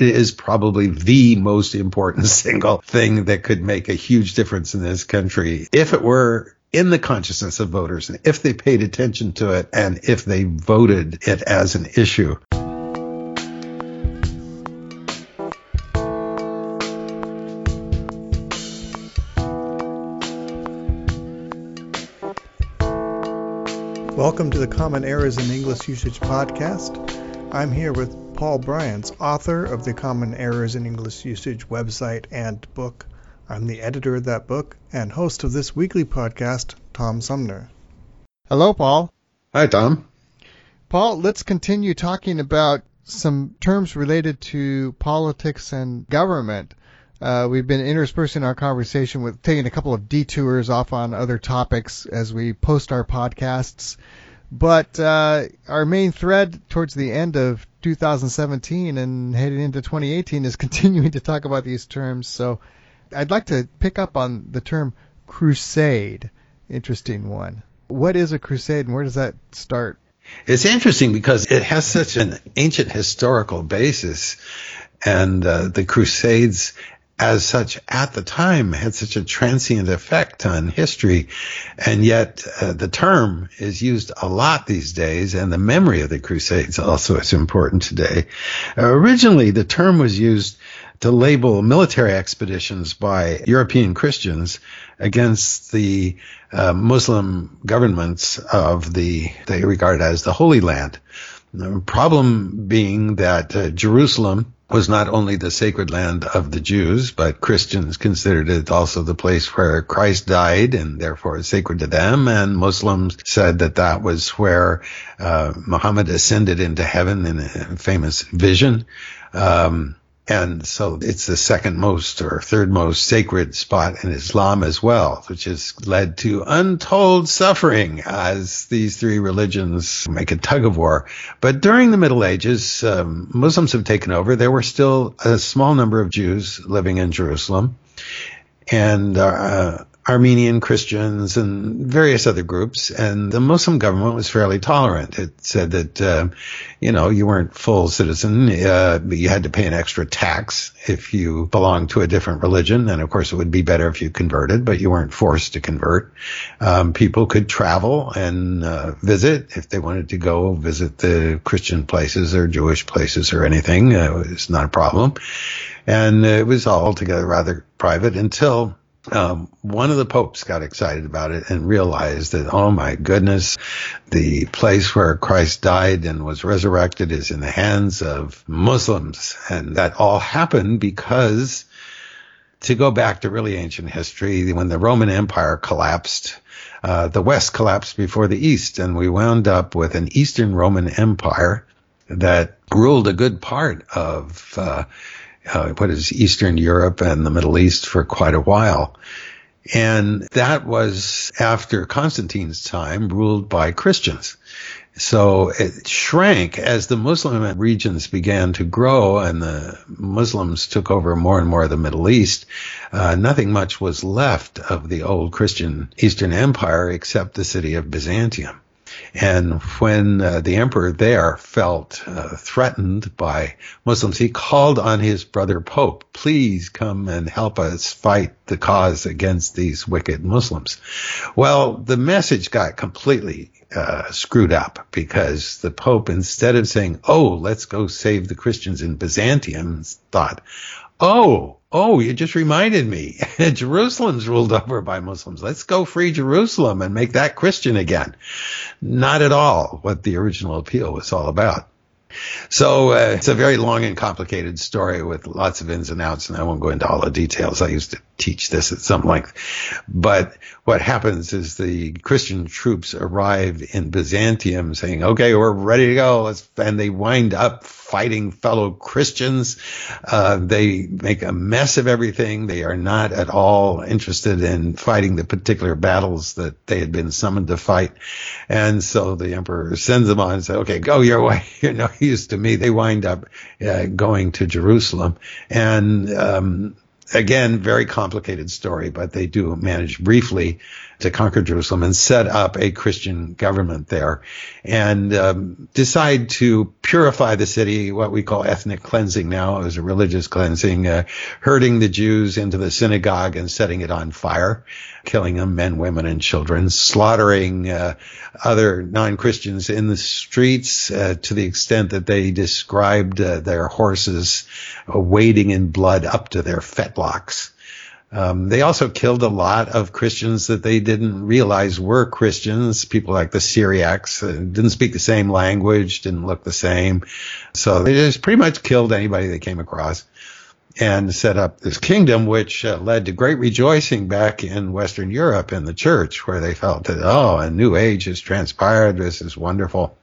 it is probably the most important single thing that could make a huge difference in this country if it were in the consciousness of voters and if they paid attention to it and if they voted it as an issue. Welcome to the Common Errors in English Usage podcast. I'm here with Paul Brians, author of the Common Errors in English Usage website and book. I'm the editor of that book and host of this weekly podcast, Tom Sumner. Hello, Paul. Hi, Tom. Paul, let's continue talking about some terms related to politics and government. Uh, we've been interspersing our conversation with taking a couple of detours off on other topics as we post our podcasts. But uh, our main thread towards the end of 2017 and heading into 2018 is continuing to talk about these terms. So I'd like to pick up on the term crusade. Interesting one. What is a crusade and where does that start? It's interesting because it has such an ancient historical basis. And uh, the Crusades as such at the time had such a transient effect on history. And yet uh, the term is used a lot these days and the memory of the Crusades also is important today. Uh, originally, the term was used to label military expeditions by European Christians against the uh, Muslim governments of the, they regard as the Holy Land. The problem being that uh, Jerusalem was not only the sacred land of the Jews, but Christians considered it also the place where Christ died and therefore sacred to them. And Muslims said that that was where uh, Muhammad ascended into heaven in a famous vision. Um, and so it's the second most or third most sacred spot in Islam as well, which has led to untold suffering as these three religions make a tug of war. But during the Middle Ages, um, Muslims have taken over. There were still a small number of Jews living in Jerusalem. And uh, Armenian Christians and various other groups, and the Muslim government was fairly tolerant. It said that, uh, you know, you weren't full citizen, uh, but you had to pay an extra tax if you belonged to a different religion, and of course it would be better if you converted, but you weren't forced to convert. Um, people could travel and uh, visit if they wanted to go visit the Christian places or Jewish places or anything. Uh, it was not a problem, and it was all altogether rather private until um, one of the popes got excited about it and realized that, oh my goodness, the place where Christ died and was resurrected is in the hands of Muslims. And that all happened because to go back to really ancient history, when the Roman Empire collapsed, uh, the West collapsed before the East, and we wound up with an Eastern Roman Empire that ruled a good part of uh, uh, what is Eastern Europe and the Middle East for quite a while. And that was after Constantine's time ruled by Christians. So it shrank as the Muslim regions began to grow and the Muslims took over more and more of the Middle East. Uh, nothing much was left of the old Christian Eastern Empire except the city of Byzantium. And when uh, the emperor there felt uh, threatened by Muslims, he called on his brother Pope, please come and help us fight the cause against these wicked Muslims. Well, the message got completely uh, screwed up because the Pope, instead of saying, oh, let's go save the Christians in Byzantium, thought, oh, Oh, you just reminded me. Jerusalem's ruled over by Muslims. Let's go free Jerusalem and make that Christian again. Not at all what the original appeal was all about. So uh, it's a very long and complicated story with lots of ins and outs, and I won't go into all the details. I used to teach this at some length. But what happens is the Christian troops arrive in Byzantium saying, okay, we're ready to go. and they wind up fighting fellow Christians. Uh, they make a mess of everything. They are not at all interested in fighting the particular battles that they had been summoned to fight. And so the emperor sends them on and says, okay, go your way. You're no use to me. They wind up uh, going to Jerusalem and, um, again, very complicated story, but they do manage briefly to conquer Jerusalem and set up a Christian government there and um, decide to purify the city, what we call ethnic cleansing now. It was a religious cleansing, uh, herding the Jews into the synagogue and setting it on fire, killing them, men, women, and children, slaughtering uh, other non-Christians in the streets uh, to the extent that they described uh, their horses wading in blood up to their fetlocks. Um, they also killed a lot of Christians that they didn't realize were Christians. People like the Syriacs uh, didn't speak the same language, didn't look the same. So they just pretty much killed anybody they came across and set up this kingdom, which uh, led to great rejoicing back in Western Europe in the church, where they felt that, oh, a new age has transpired. This is wonderful.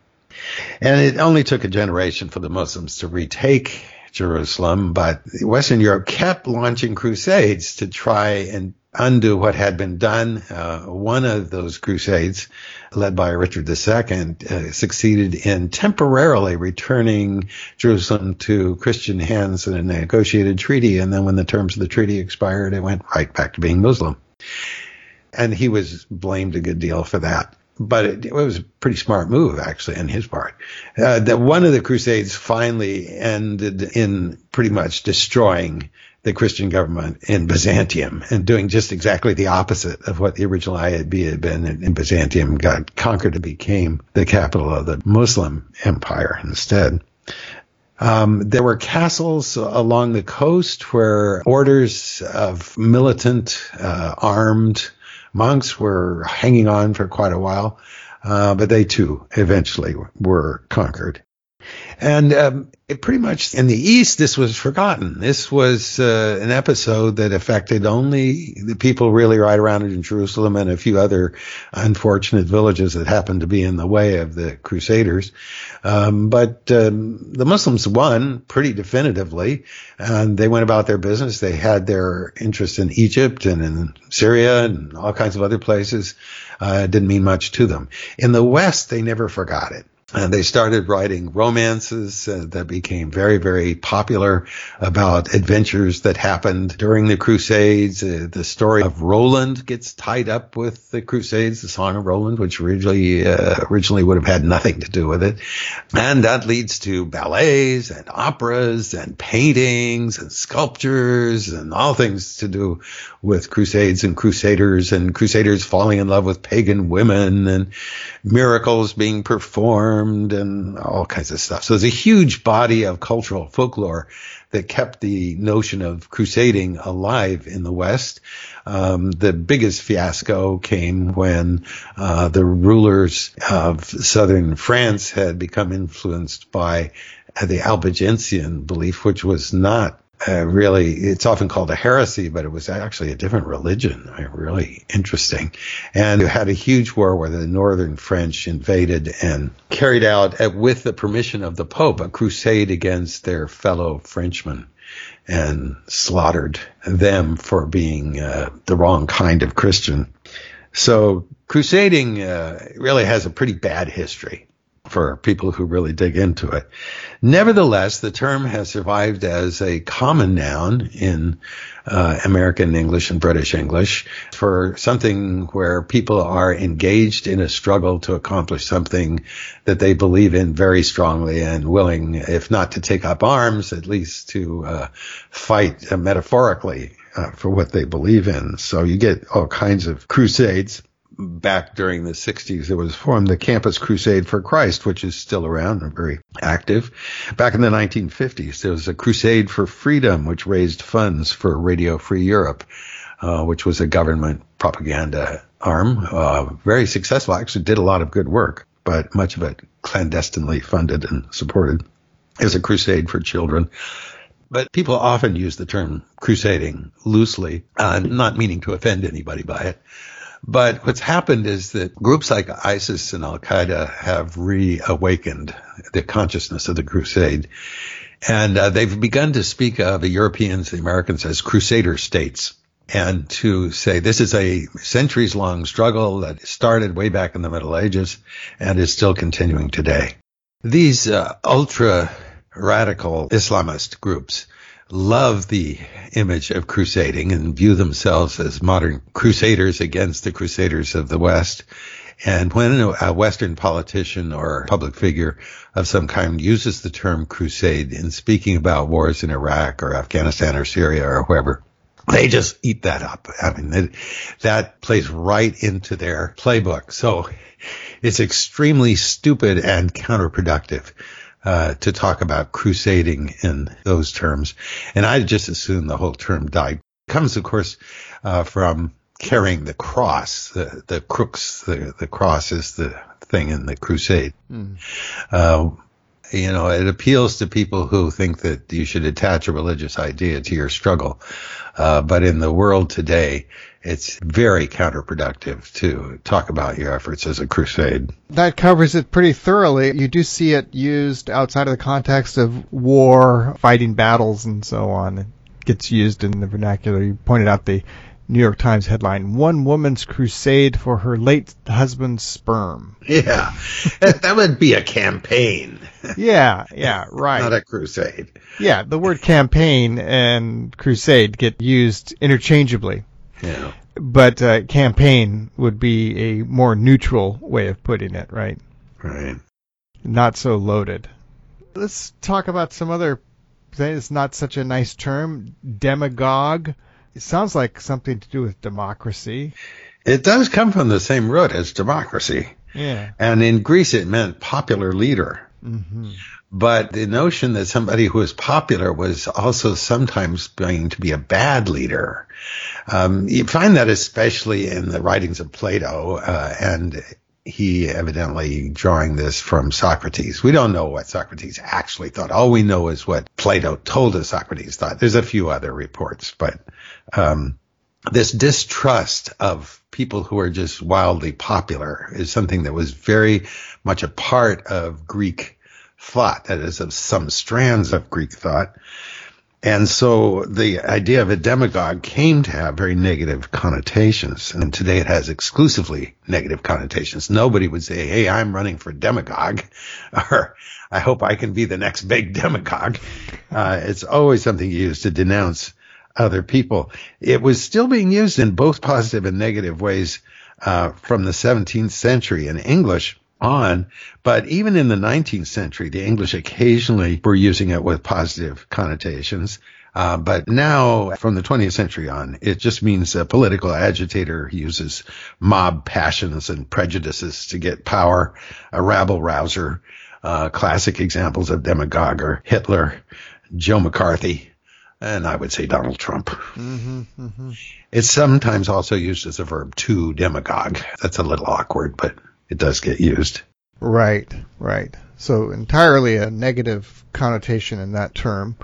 And it only took a generation for the Muslims to retake Jerusalem, but Western Europe kept launching crusades to try and undo what had been done. Uh, one of those crusades, led by Richard II, uh, succeeded in temporarily returning Jerusalem to Christian hands in a negotiated treaty. And then when the terms of the treaty expired, it went right back to being Muslim. And he was blamed a good deal for that but it, it, was a pretty smart move actually on his part. Uh, that one of the Crusades finally ended in pretty much destroying the Christian government in Byzantium and doing just exactly the opposite of what the original IAB had been. And, Byzantium got conquered and became the capital of the Muslim empire instead. Um, there were castles along the coast where orders of militant, uh, armed monks were hanging on for quite a while, uh, but they too eventually were conquered. And um, it pretty much in the East, this was forgotten. This was uh, an episode that affected only the people really right around in Jerusalem and a few other unfortunate villages that happened to be in the way of the Crusaders. Um, but um, the Muslims won pretty definitively, and they went about their business. They had their interest in Egypt and in Syria and all kinds of other places. Uh, it didn't mean much to them. In the West, they never forgot it. And they started writing romances uh, that became very, very popular about adventures that happened during the Crusades. Uh, the story of Roland gets tied up with the Crusades, the Song of Roland, which originally uh, originally would have had nothing to do with it, and that leads to ballets and operas and paintings and sculptures and all things to do with Crusades and Crusaders and Crusaders falling in love with pagan women and miracles being performed and all kinds of stuff. So there's a huge body of cultural folklore that kept the notion of crusading alive in the West. Um, the biggest fiasco came when uh, the rulers of southern France had become influenced by the Albigensian belief, which was not uh, really, it's often called a heresy, but it was actually a different religion. Really interesting. And it had a huge war where the northern French invaded and carried out, uh, with the permission of the Pope, a crusade against their fellow Frenchmen and slaughtered them for being uh, the wrong kind of Christian. So crusading uh, really has a pretty bad history for people who really dig into it. Nevertheless, the term has survived as a common noun in uh, American English and British English for something where people are engaged in a struggle to accomplish something that they believe in very strongly and willing, if not to take up arms, at least to uh, fight uh, metaphorically for what they believe in. So you get all kinds of crusades back during the 60s, it was formed the Campus Crusade for Christ, which is still around and very active. Back in the 1950s, there was a Crusade for Freedom, which raised funds for Radio Free Europe, uh, which was a government propaganda arm. Uh, very successful, actually did a lot of good work, but much of it clandestinely funded and supported. As a crusade for children. But people often use the term crusading loosely, uh, not meaning to offend anybody by it. But what's happened is that groups like ISIS and Al Qaeda have reawakened the consciousness of the crusade. And uh, they've begun to speak of the Europeans, the Americans as crusader states and to say this is a centuries long struggle that started way back in the Middle Ages and is still continuing today. These uh, ultra radical Islamist groups love the image of crusading and view themselves as modern crusaders against the crusaders of the West. And when a Western politician or public figure of some kind uses the term crusade in speaking about wars in Iraq or Afghanistan or Syria or wherever, they just eat that up. I mean, that plays right into their playbook. So it's extremely stupid and counterproductive. Uh, to talk about crusading in those terms. And I just assume the whole term died. Comes, of course, uh, from carrying the cross, the, the crux, the, the cross is the thing in the crusade. Mm. Uh, you know, it appeals to people who think that you should attach a religious idea to your struggle. Uh, but in the world today, it's very counterproductive to talk about your efforts as a crusade. That covers it pretty thoroughly. You do see it used outside of the context of war, fighting battles, and so on. It gets used in the vernacular. You pointed out the New York Times headline, One Woman's Crusade for Her Late Husband's Sperm. Yeah. that would be a campaign. yeah, yeah, right. Not a crusade. Yeah, the word campaign and crusade get used interchangeably. Yeah. But uh, campaign would be a more neutral way of putting it, right? Right. Not so loaded. Let's talk about some other things. Not such a nice term. Demagogue it sounds like something to do with democracy. It does come from the same root as democracy. Yeah. And in Greece, it meant popular leader. Mm-hmm. But the notion that somebody who was popular was also sometimes going to be a bad leader. Um, you find that especially in the writings of Plato, uh, and he evidently drawing this from Socrates. We don't know what Socrates actually thought. All we know is what Plato told us Socrates thought. There's a few other reports, but um, this distrust of people who are just wildly popular is something that was very much a part of Greek thought. That is, of some strands of Greek thought. And so the idea of a demagogue came to have very negative connotations. And today it has exclusively negative connotations. Nobody would say, Hey, I'm running for demagogue or I hope I can be the next big demagogue. Uh, it's always something used to denounce other people. It was still being used in both positive and negative ways uh, from the 17th century in English on, but even in the 19th century, the English occasionally were using it with positive connotations. Uh, but now, from the 20th century on, it just means a political agitator uses mob passions and prejudices to get power, a rabble rouser. Uh, classic examples of demagogue are Hitler, Joe McCarthy, and I would say Donald Trump. Mm-hmm, mm-hmm. It's sometimes also used as a verb to demagogue. That's a little awkward, but it does get used. Right, right. So entirely a negative connotation in that term.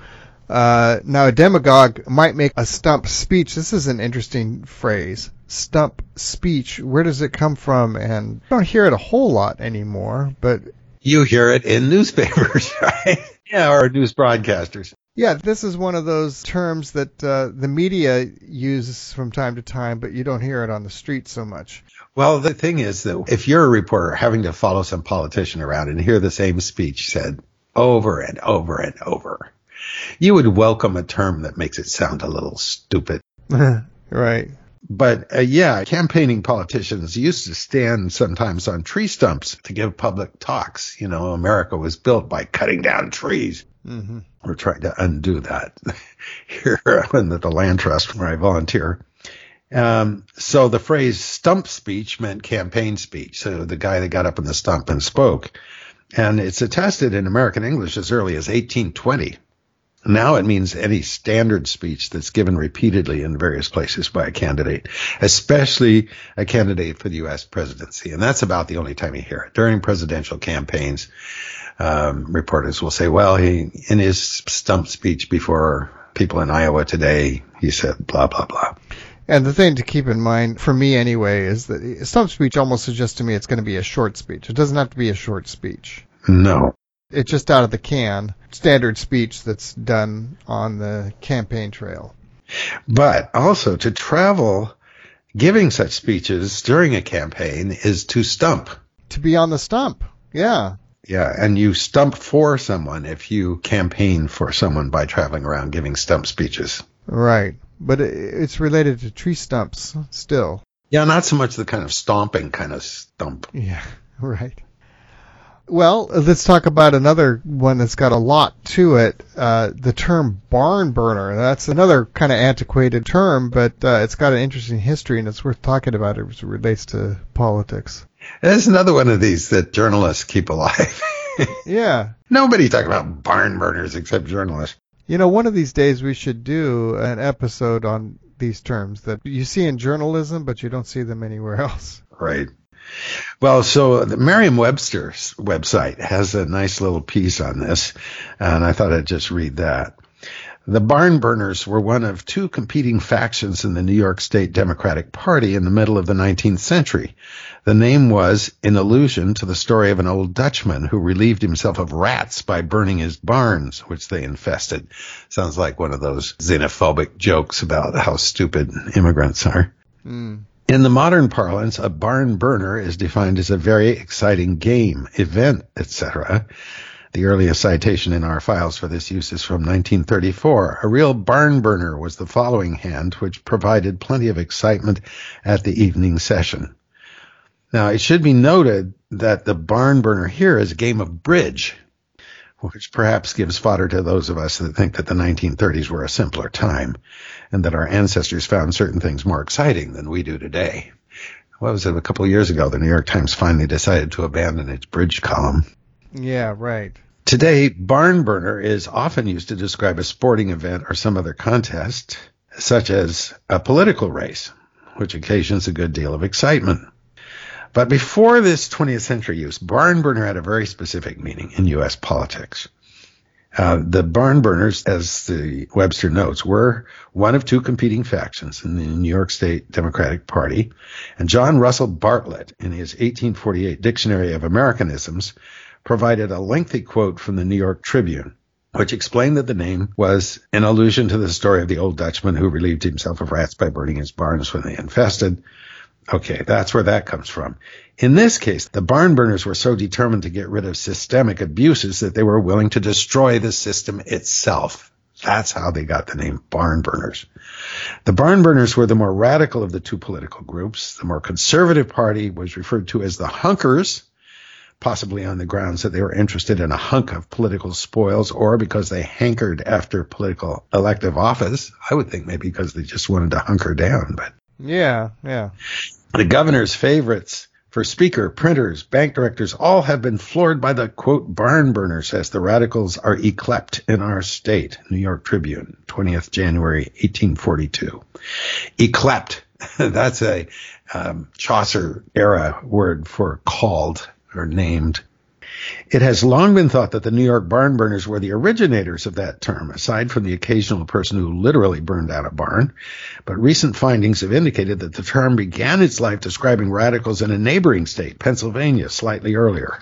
Uh, now, a demagogue might make a stump speech. This is an interesting phrase. Stump speech. Where does it come from? And I don't hear it a whole lot anymore, but. You hear it in newspapers, right? yeah, or news broadcasters. Yeah, this is one of those terms that uh, the media uses from time to time, but you don't hear it on the street so much. Well, the thing is that if you're a reporter having to follow some politician around and hear the same speech said over and over and over, you would welcome a term that makes it sound a little stupid. right. But uh, yeah, campaigning politicians used to stand sometimes on tree stumps to give public talks. You know, America was built by cutting down trees. Mm-hmm. We're trying to undo that here in the Land Trust where I volunteer. Um, so the phrase stump speech meant campaign speech. So the guy that got up in the stump and spoke. And it's attested in American English as early as 1820. Now it means any standard speech that's given repeatedly in various places by a candidate, especially a candidate for the U.S. presidency. And that's about the only time you hear it. During presidential campaigns, um, reporters will say, well, he, in his stump speech before people in Iowa today, he said blah, blah, blah. And the thing to keep in mind, for me anyway, is that stump speech almost suggests to me it's going to be a short speech. It doesn't have to be a short speech. No. It's just out of the can, standard speech that's done on the campaign trail. But also to travel giving such speeches during a campaign is to stump. To be on the stump. Yeah. Yeah, and you stump for someone if you campaign for someone by traveling around giving stump speeches. Right. But it's related to tree stumps still. Yeah, not so much the kind of stomping kind of stump. Yeah, right. Well, let's talk about another one that's got a lot to it. Uh, the term barn burner. That's another kind of antiquated term, but uh, it's got an interesting history and it's worth talking about as it relates to politics. There's another one of these that journalists keep alive. yeah. Nobody talks about barn burners except journalists. You know, one of these days we should do an episode on these terms that you see in journalism, but you don't see them anywhere else. Right. Well, so the Merriam-Webster's website has a nice little piece on this, and I thought I'd just read that. The barn burners were one of two competing factions in the New York State Democratic Party in the middle of the 19th century. The name was in allusion to the story of an old Dutchman who relieved himself of rats by burning his barns, which they infested. Sounds like one of those xenophobic jokes about how stupid immigrants are. Mm. In the modern parlance, a barn burner is defined as a very exciting game, event, etc. The earliest citation in our files for this use is from 1934. A real barn burner was the following hand, which provided plenty of excitement at the evening session. Now, it should be noted that the barn burner here is a game of bridge, which perhaps gives fodder to those of us that think that the 1930s were a simpler time and that our ancestors found certain things more exciting than we do today. What was it? A couple of years ago, the New York Times finally decided to abandon its bridge column. Yeah, right. Today, barn burner is often used to describe a sporting event or some other contest, such as a political race, which occasions a good deal of excitement. But before this 20th century use, barn burner had a very specific meaning in U.S. politics. Uh, the barn burners, as the Webster notes, were one of two competing factions in the New York State Democratic Party. And John Russell Bartlett, in his 1848 Dictionary of Americanisms, provided a lengthy quote from the New York Tribune, which explained that the name was an allusion to the story of the old Dutchman who relieved himself of rats by burning his barns when they infested. Okay, that's where that comes from. In this case, the barn burners were so determined to get rid of systemic abuses that they were willing to destroy the system itself. That's how they got the name barn burners. The barn burners were the more radical of the two political groups. The more conservative party was referred to as the hunkers, possibly on the grounds that they were interested in a hunk of political spoils or because they hankered after political elective office. I would think maybe because they just wanted to hunker down, but yeah, yeah. The governor's favorites for speaker, printers, bank directors, all have been floored by the quote barn burners as the radicals are yclept in our state. New York Tribune, 20th January 1842. Yclept. That's a um, Chaucer era word for called or named. It has long been thought that the New York barn burners were the originators of that term, aside from the occasional person who literally burned down a barn. But recent findings have indicated that the term began its life describing radicals in a neighboring state, Pennsylvania, slightly earlier.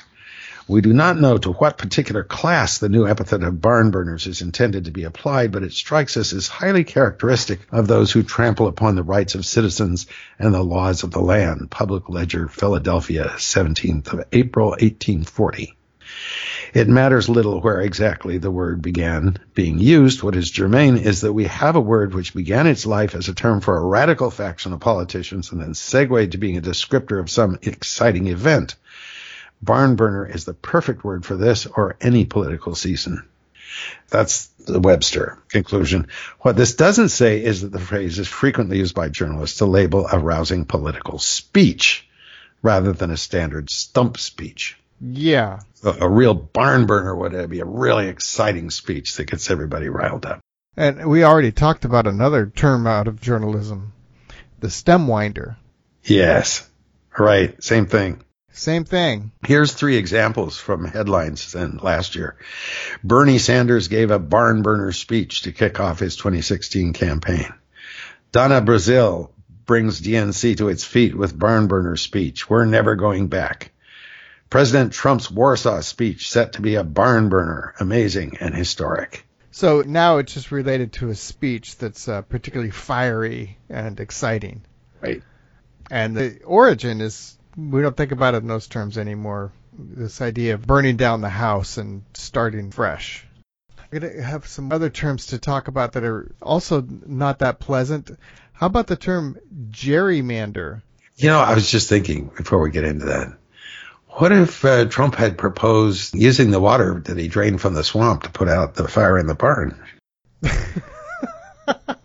We do not know to what particular class the new epithet of barn burners is intended to be applied, but it strikes us as highly characteristic of those who trample upon the rights of citizens and the laws of the land. Public Ledger, Philadelphia, 17th of April, 1840. It matters little where exactly the word began being used. What is germane is that we have a word which began its life as a term for a radical faction of politicians and then segued to being a descriptor of some exciting event. Barn burner is the perfect word for this or any political season. That's the Webster conclusion. What this doesn't say is that the phrase is frequently used by journalists to label a rousing political speech rather than a standard stump speech. Yeah. A, a real barn burner would be a really exciting speech that gets everybody riled up. And we already talked about another term out of journalism, the stem winder. Yes. Right. Same thing. Same thing. Here's three examples from headlines in last year. Bernie Sanders gave a barn burner speech to kick off his 2016 campaign. Donna Brazile brings DNC to its feet with barn burner speech. We're never going back. President Trump's Warsaw speech set to be a barn burner, amazing and historic. So now it's just related to a speech that's uh, particularly fiery and exciting. Right. And the origin is we don't think about it in those terms anymore. This idea of burning down the house and starting fresh. I'm going to have some other terms to talk about that are also not that pleasant. How about the term gerrymander? You know, I was just thinking before we get into that. What if uh, Trump had proposed using the water that he drained from the swamp to put out the fire in the barn?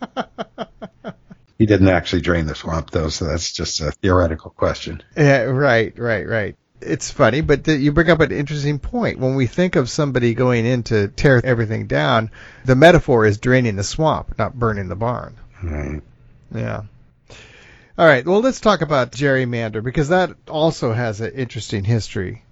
he didn't actually drain the swamp, though, so that's just a theoretical question. Yeah, right, right, right. It's funny, but you bring up an interesting point. When we think of somebody going in to tear everything down, the metaphor is draining the swamp, not burning the barn. Right. Yeah. All right. Well, let's talk about gerrymander because that also has an interesting history.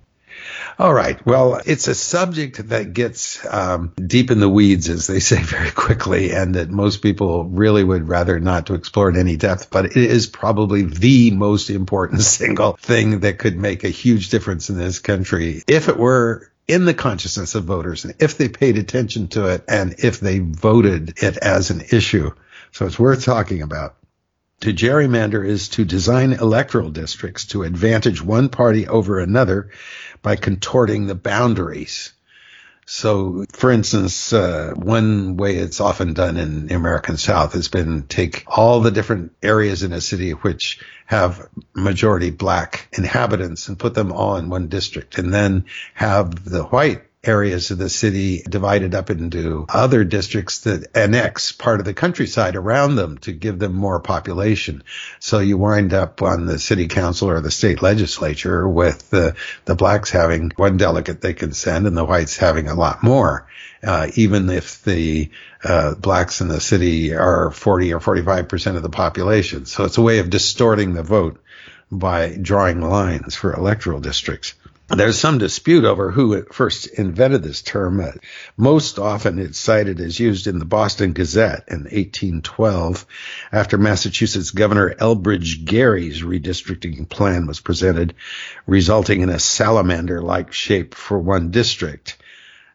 All right. Well, it's a subject that gets um, deep in the weeds, as they say very quickly, and that most people really would rather not to explore in any depth. But it is probably the most important single thing that could make a huge difference in this country if it were in the consciousness of voters and if they paid attention to it and if they voted it as an issue. So it's worth talking about. To gerrymander is to design electoral districts to advantage one party over another by contorting the boundaries. So, for instance, uh, one way it's often done in the American South has been take all the different areas in a city which have majority black inhabitants and put them all in one district and then have the white areas of the city divided up into other districts that annex part of the countryside around them to give them more population. So you wind up on the city council or the state legislature with the, the blacks having one delegate they can send and the whites having a lot more. Uh, even if the uh, blacks in the city are 40 or 45 percent of the population. So it's a way of distorting the vote by drawing lines for electoral districts. There's some dispute over who first invented this term. Uh, most often it's cited as used in the Boston Gazette in 1812 after Massachusetts Governor Elbridge Gerry's redistricting plan was presented, resulting in a salamander-like shape for one district.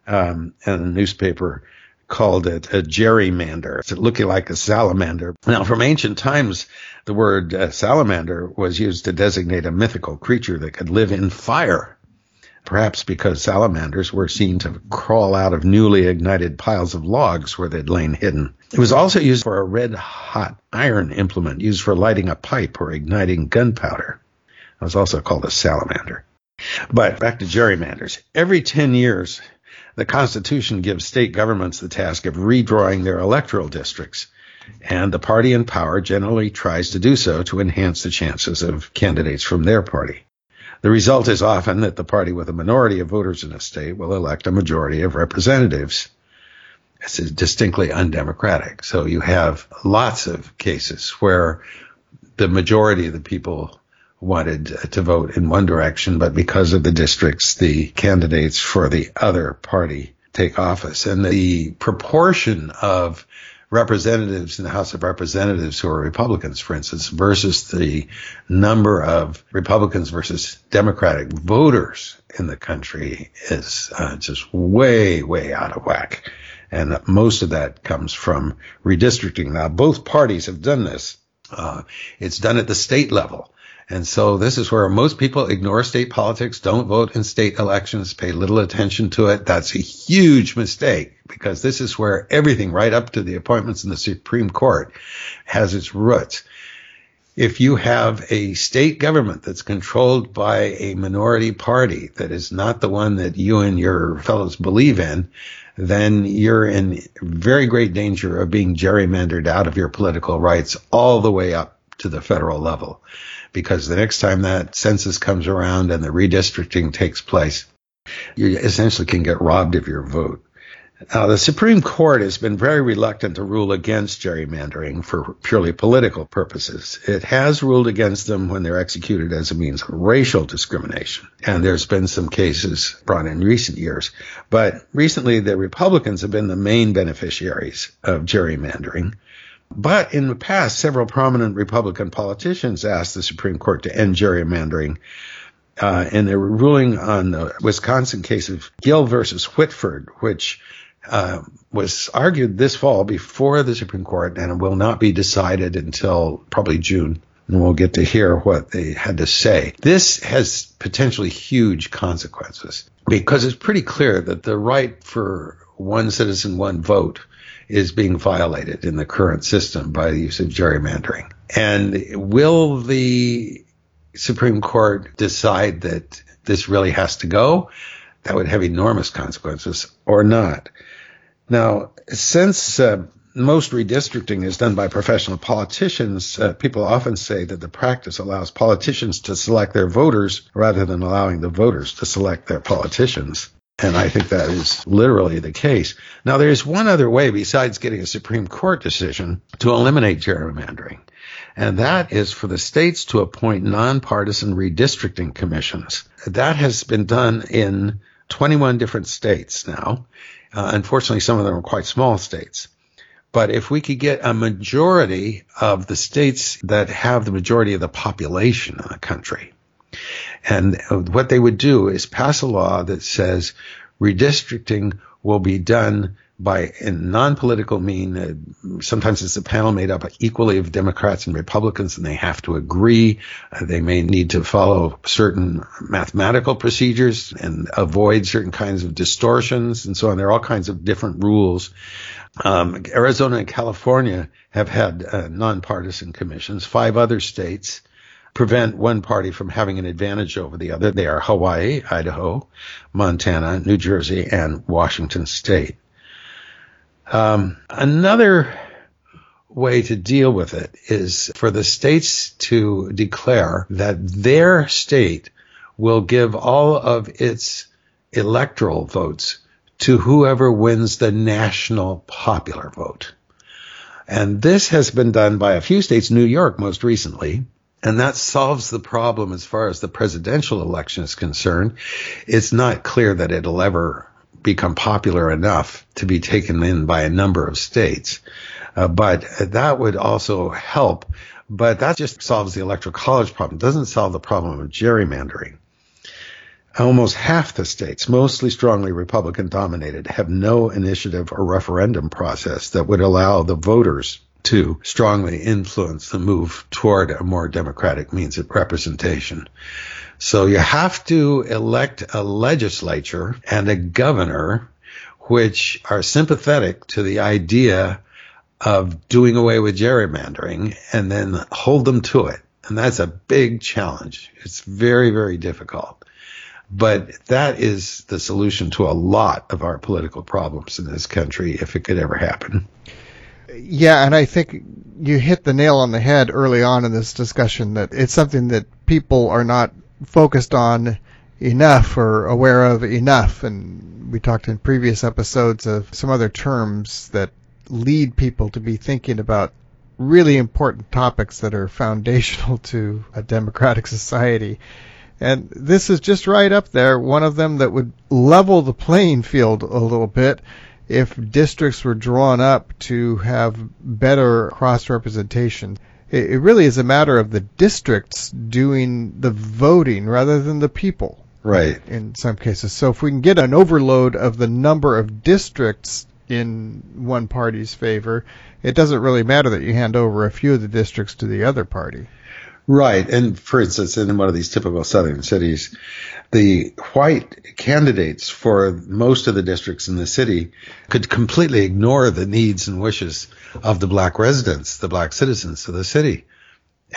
Um, and the newspaper called it a gerrymander. It's looking like a salamander. Now, from ancient times, the word uh, salamander was used to designate a mythical creature that could live in fire perhaps because salamanders were seen to crawl out of newly ignited piles of logs where they'd lain hidden. It was also used for a red hot iron implement used for lighting a pipe or igniting gunpowder. It was also called a salamander. But back to gerrymanders. Every 10 years, the Constitution gives state governments the task of redrawing their electoral districts, and the party in power generally tries to do so to enhance the chances of candidates from their party. The result is often that the party with a minority of voters in a state will elect a majority of representatives. This is distinctly undemocratic. So you have lots of cases where the majority of the people wanted to vote in one direction, but because of the districts, the candidates for the other party take office. And the proportion of representatives in the House of Representatives who are Republicans, for instance, versus the number of Republicans versus Democratic voters in the country is uh, just way, way out of whack. And most of that comes from redistricting. Now, both parties have done this. Uh, it's done at the state level. And so this is where most people ignore state politics, don't vote in state elections, pay little attention to it. That's a huge mistake because this is where everything right up to the appointments in the Supreme Court has its roots. If you have a state government that's controlled by a minority party that is not the one that you and your fellows believe in, then you're in very great danger of being gerrymandered out of your political rights all the way up to the federal level because the next time that census comes around and the redistricting takes place, you essentially can get robbed of your vote. Now, the Supreme Court has been very reluctant to rule against gerrymandering for purely political purposes. It has ruled against them when they're executed as a means of racial discrimination. And there's been some cases brought in recent years. But recently, the Republicans have been the main beneficiaries of gerrymandering. But in the past, several prominent Republican politicians asked the Supreme Court to end gerrymandering. Uh, and they were ruling on the Wisconsin case of Gill versus Whitford, which uh, was argued this fall before the Supreme Court and it will not be decided until probably June and we'll get to hear what they had to say. This has potentially huge consequences because it's pretty clear that the right for one citizen, one vote is being violated in the current system by the use of gerrymandering. And will the Supreme Court decide that this really has to go? That would have enormous consequences or not. Now, since uh, most redistricting is done by professional politicians, uh, people often say that the practice allows politicians to select their voters rather than allowing the voters to select their politicians. And I think that is literally the case. Now, there's one other way besides getting a Supreme Court decision to eliminate gerrymandering. And that is for the states to appoint nonpartisan redistricting commissions. That has been done in 21 different states now. Uh, unfortunately, some of them are quite small states. But if we could get a majority of the states that have the majority of the population in the country, and what they would do is pass a law that says redistricting will be done by a non-political mean. Uh, sometimes it's a panel made up equally of Democrats and Republicans, and they have to agree. Uh, they may need to follow certain mathematical procedures and avoid certain kinds of distortions and so on. There are all kinds of different rules. Um, Arizona and California have had uh, nonpartisan commissions. Five other states prevent one party from having an advantage over the other. They are Hawaii, Idaho, Montana, New Jersey, and Washington State. Um, another way to deal with it is for the states to declare that their state will give all of its electoral votes to whoever wins the national popular vote. And this has been done by a few states, New York most recently, and that solves the problem as far as the presidential election is concerned. It's not clear that it'll ever become popular enough to be taken in by a number of states. Uh, but that would also help. But that just solves the electoral college problem. It doesn't solve the problem of gerrymandering. Almost half the states, mostly strongly Republican dominated, have no initiative or referendum process that would allow the voters to strongly influence the move toward a more democratic means of representation. So you have to elect a legislature and a governor which are sympathetic to the idea of doing away with gerrymandering and then hold them to it. And that's a big challenge. It's very, very difficult. But that is the solution to a lot of our political problems in this country if it could ever happen. Yeah, and I think you hit the nail on the head early on in this discussion that it's something that people are not focused on enough or aware of enough. And we talked in previous episodes of some other terms that lead people to be thinking about really important topics that are foundational to a democratic society. And this is just right up there, one of them that would level the playing field a little bit if districts were drawn up to have better cross representation. It really is a matter of the districts doing the voting rather than the people. Right. In some cases. So if we can get an overload of the number of districts in one party's favor, it doesn't really matter that you hand over a few of the districts to the other party. Right. And for instance, in one of these typical southern cities, the white candidates for most of the districts in the city could completely ignore the needs and wishes of the black residents, the black citizens of the city,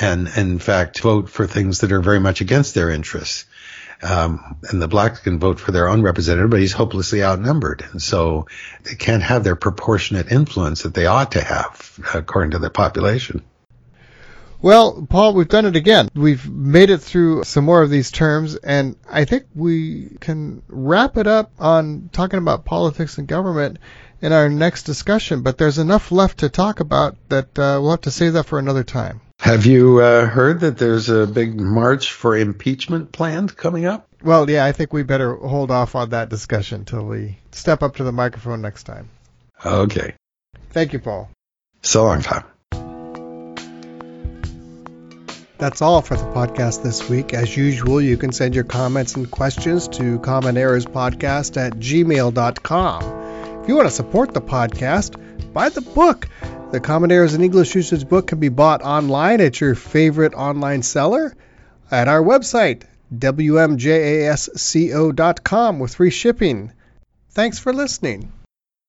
and in fact vote for things that are very much against their interests. Um, and the blacks can vote for their own representative, but he's hopelessly outnumbered. And so they can't have their proportionate influence that they ought to have according to their population. Well, Paul, we've done it again. We've made it through some more of these terms, and I think we can wrap it up on talking about politics and government in our next discussion. But there's enough left to talk about that uh, we'll have to save that for another time. Have you uh, heard that there's a big march for impeachment planned coming up? Well, yeah, I think we better hold off on that discussion till we step up to the microphone next time. Okay. Thank you, Paul. So long, Tom. That's all for the podcast this week. As usual, you can send your comments and questions to Common Errors Podcast at gmail.com. If you want to support the podcast, buy the book. The Common Errors in English Usage book can be bought online at your favorite online seller at our website, wmjasco.com, with free shipping. Thanks for listening.